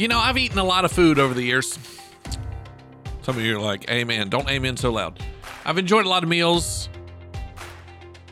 You know, I've eaten a lot of food over the years. Some of you are like, Amen. Don't amen so loud. I've enjoyed a lot of meals,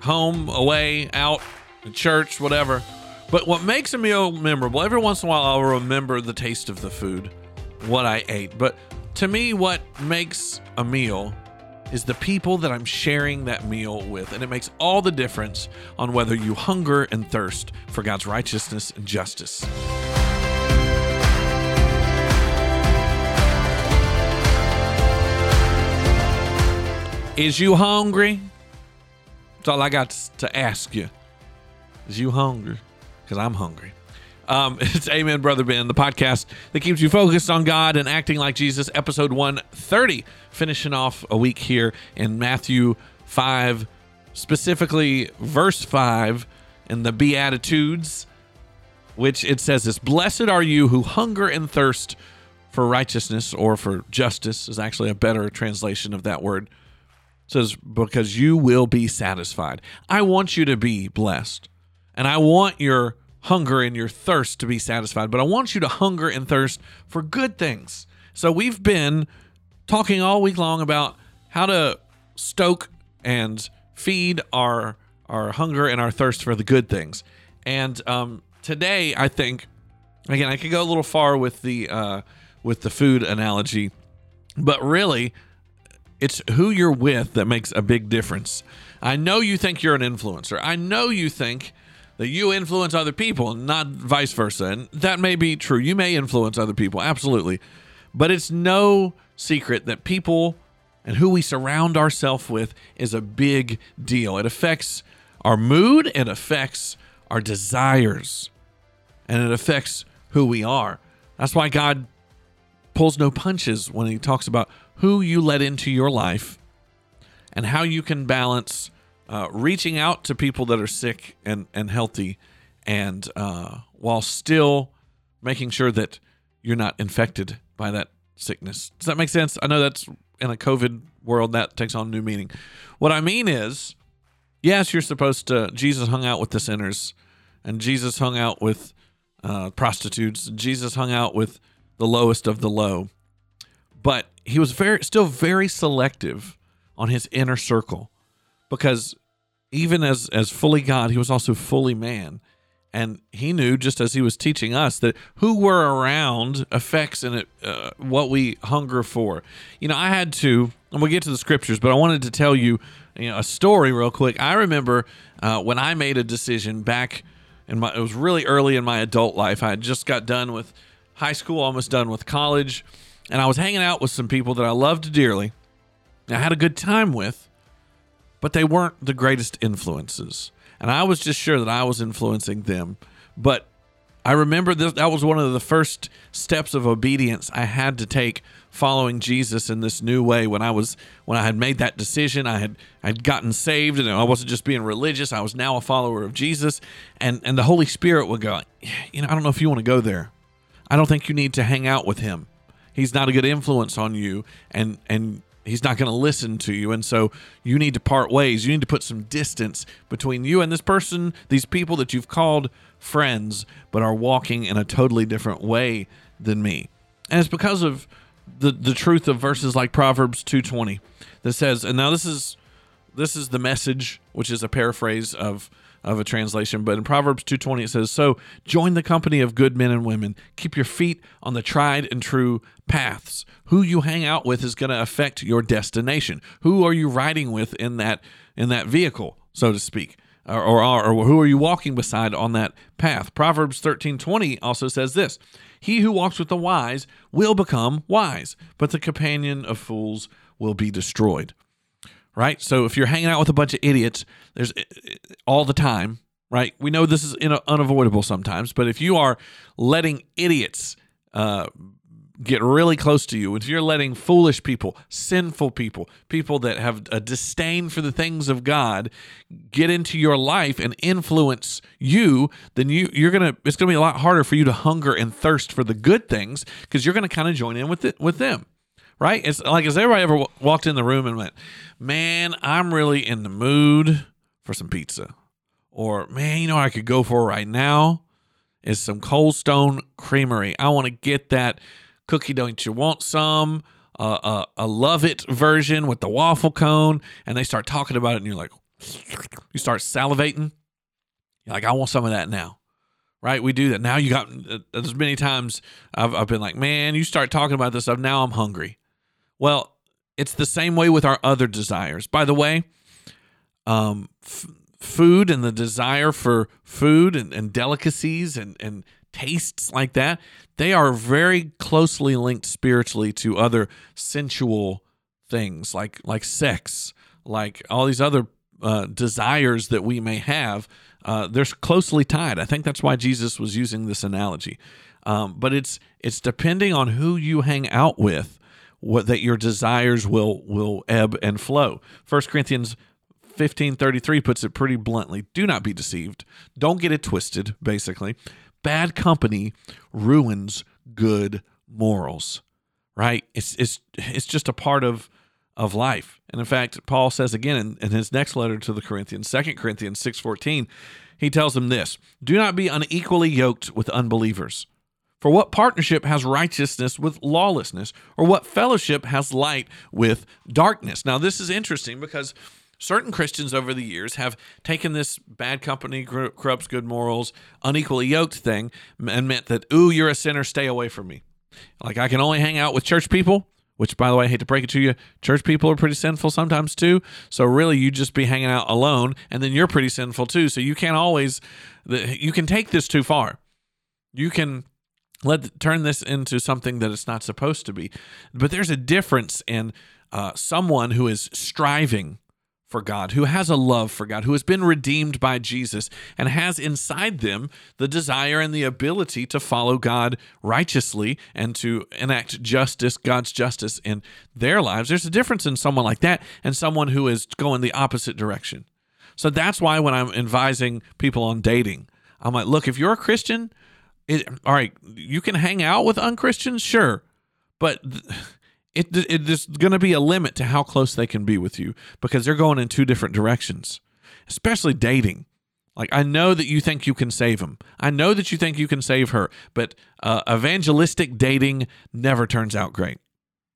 home, away, out, at church, whatever. But what makes a meal memorable, every once in a while I'll remember the taste of the food, what I ate. But to me, what makes a meal is the people that I'm sharing that meal with. And it makes all the difference on whether you hunger and thirst for God's righteousness and justice. Is you hungry? That's all I got to ask you. Is you hungry? Because I'm hungry. Um, it's Amen, Brother Ben, the podcast that keeps you focused on God and acting like Jesus, episode 130, finishing off a week here in Matthew 5, specifically verse 5 in the Beatitudes, which it says this Blessed are you who hunger and thirst for righteousness or for justice, is actually a better translation of that word. Says, because you will be satisfied. I want you to be blessed, and I want your hunger and your thirst to be satisfied, but I want you to hunger and thirst for good things. So we've been talking all week long about how to stoke and feed our our hunger and our thirst for the good things. And um, today, I think, again, I could go a little far with the uh, with the food analogy, but really, it's who you're with that makes a big difference. I know you think you're an influencer. I know you think that you influence other people, not vice versa. And that may be true. You may influence other people, absolutely. But it's no secret that people and who we surround ourselves with is a big deal. It affects our mood, it affects our desires, and it affects who we are. That's why God pulls no punches when he talks about who you let into your life and how you can balance uh, reaching out to people that are sick and, and healthy and uh, while still making sure that you're not infected by that sickness. Does that make sense? I know that's in a COVID world that takes on new meaning. What I mean is, yes, you're supposed to. Jesus hung out with the sinners, and Jesus hung out with uh, prostitutes. Jesus hung out with the lowest of the low, but he was very still very selective on his inner circle because even as as fully God, he was also fully man. And he knew, just as he was teaching us, that who we're around affects it uh, what we hunger for. You know, I had to, and we'll get to the scriptures, but I wanted to tell you, you know, a story real quick. I remember uh, when I made a decision back in my, it was really early in my adult life. I had just got done with high school, almost done with college, and I was hanging out with some people that I loved dearly. I had a good time with, but they weren't the greatest influences. And I was just sure that I was influencing them. But I remember this, that was one of the first steps of obedience I had to take following Jesus in this new way when I was when I had made that decision I had I'd gotten saved and I wasn't just being religious I was now a follower of Jesus and and the Holy Spirit would go you know I don't know if you want to go there I don't think you need to hang out with him he's not a good influence on you and and he's not going to listen to you and so you need to part ways. You need to put some distance between you and this person these people that you've called friends but are walking in a totally different way than me. And it's because of the the truth of verses like proverbs 220 that says and now this is this is the message which is a paraphrase of of a translation, but in Proverbs 2:20 it says, "So join the company of good men and women. Keep your feet on the tried and true paths. Who you hang out with is going to affect your destination. Who are you riding with in that in that vehicle, so to speak?" Or, or, or who are you walking beside on that path? Proverbs 13:20 also says this: "He who walks with the wise will become wise, but the companion of fools will be destroyed." Right? So if you're hanging out with a bunch of idiots, there's all the time, right? We know this is unavoidable sometimes, but if you are letting idiots uh, get really close to you, if you're letting foolish people, sinful people, people that have a disdain for the things of God get into your life and influence you, then you you're gonna it's gonna be a lot harder for you to hunger and thirst for the good things because you're gonna kind of join in with it with them right? It's like, has everybody ever w- walked in the room and went, man, I'm really in the mood for some pizza? Or, man, you know I could go for right now is some Cold Stone Creamery. I want to get that cookie. Don't you want some? Uh, uh, a love it version with the waffle cone, and they start talking about it, and you're like, you start salivating. You're like, I want some of that now, right? We do that now. You got uh, as many times I've, I've been like, man, you start talking about this stuff. Now I'm hungry. Well, it's the same way with our other desires. By the way, um, f- food and the desire for food and, and delicacies and, and tastes like that, they are very closely linked spiritually to other sensual things like like sex, like all these other uh, desires that we may have. Uh, they're closely tied. I think that's why Jesus was using this analogy. Um, but it's it's depending on who you hang out with, what that your desires will will ebb and flow. First Corinthians 1533 puts it pretty bluntly. Do not be deceived. Don't get it twisted basically. Bad company ruins good morals right? It's it's it's just a part of of life. And in fact paul says again in, in his next letter to the corinthians 2 corinthians 6.14 he tells them this do not be unequally yoked with unbelievers for what partnership has righteousness with lawlessness or what fellowship has light with darkness now this is interesting because certain Christians over the years have taken this bad company corrupts good morals, unequally yoked thing and meant that, ooh, you're a sinner, stay away from me. Like I can only hang out with church people, which by the way, I hate to break it to you, church people are pretty sinful sometimes too. So really you just be hanging out alone and then you're pretty sinful too. So you can't always you can take this too far. You can let turn this into something that it's not supposed to be. But there's a difference in uh, someone who is striving for God, who has a love for God, who has been redeemed by Jesus, and has inside them the desire and the ability to follow God righteously and to enact justice, God's justice in their lives. There's a difference in someone like that and someone who is going the opposite direction. So that's why when I'm advising people on dating, I'm like, look, if you're a Christian, it, all right, you can hang out with unchristians, sure, but. It, it there's going to be a limit to how close they can be with you because they're going in two different directions, especially dating. Like I know that you think you can save him. I know that you think you can save her, but uh, evangelistic dating never turns out great,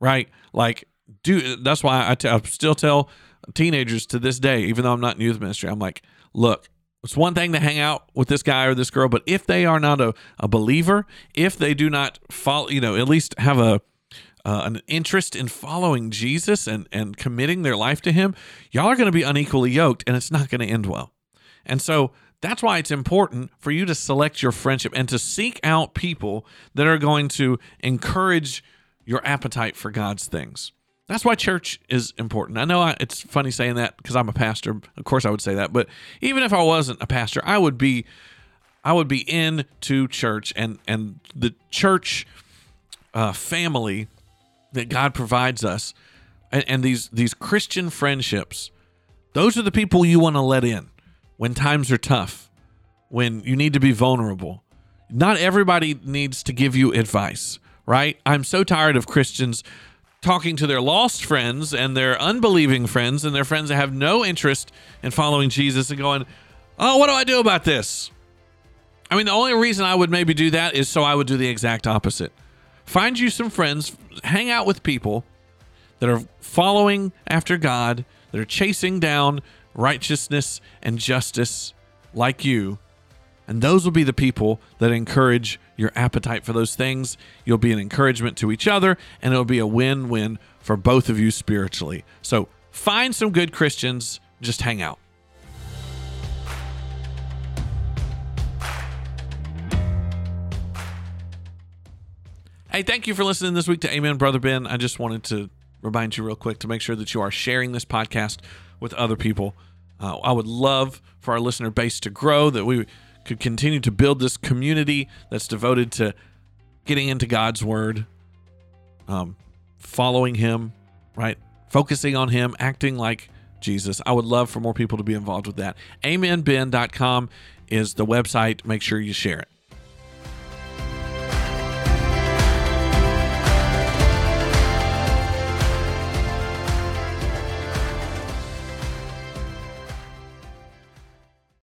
right? Like, do that's why I, t- I still tell teenagers to this day, even though I'm not in youth ministry, I'm like, look, it's one thing to hang out with this guy or this girl, but if they are not a, a believer, if they do not follow, you know, at least have a uh, an interest in following Jesus and, and committing their life to Him, y'all are going to be unequally yoked and it's not going to end well. And so that's why it's important for you to select your friendship and to seek out people that are going to encourage your appetite for God's things. That's why church is important. I know I, it's funny saying that because I'm a pastor. Of course, I would say that. But even if I wasn't a pastor, I would be, I would be into church and and the church uh, family that God provides us and, and these these Christian friendships, those are the people you want to let in when times are tough, when you need to be vulnerable. Not everybody needs to give you advice, right? I'm so tired of Christians talking to their lost friends and their unbelieving friends and their friends that have no interest in following Jesus and going, "Oh, what do I do about this?" I mean, the only reason I would maybe do that is so I would do the exact opposite. Find you some friends, hang out with people that are following after God, that are chasing down righteousness and justice like you. And those will be the people that encourage your appetite for those things. You'll be an encouragement to each other, and it'll be a win win for both of you spiritually. So find some good Christians, just hang out. Hey, thank you for listening this week to Amen, Brother Ben. I just wanted to remind you real quick to make sure that you are sharing this podcast with other people. Uh, I would love for our listener base to grow, that we could continue to build this community that's devoted to getting into God's Word, um, following Him, right? Focusing on Him, acting like Jesus. I would love for more people to be involved with that. AmenBen.com is the website. Make sure you share it.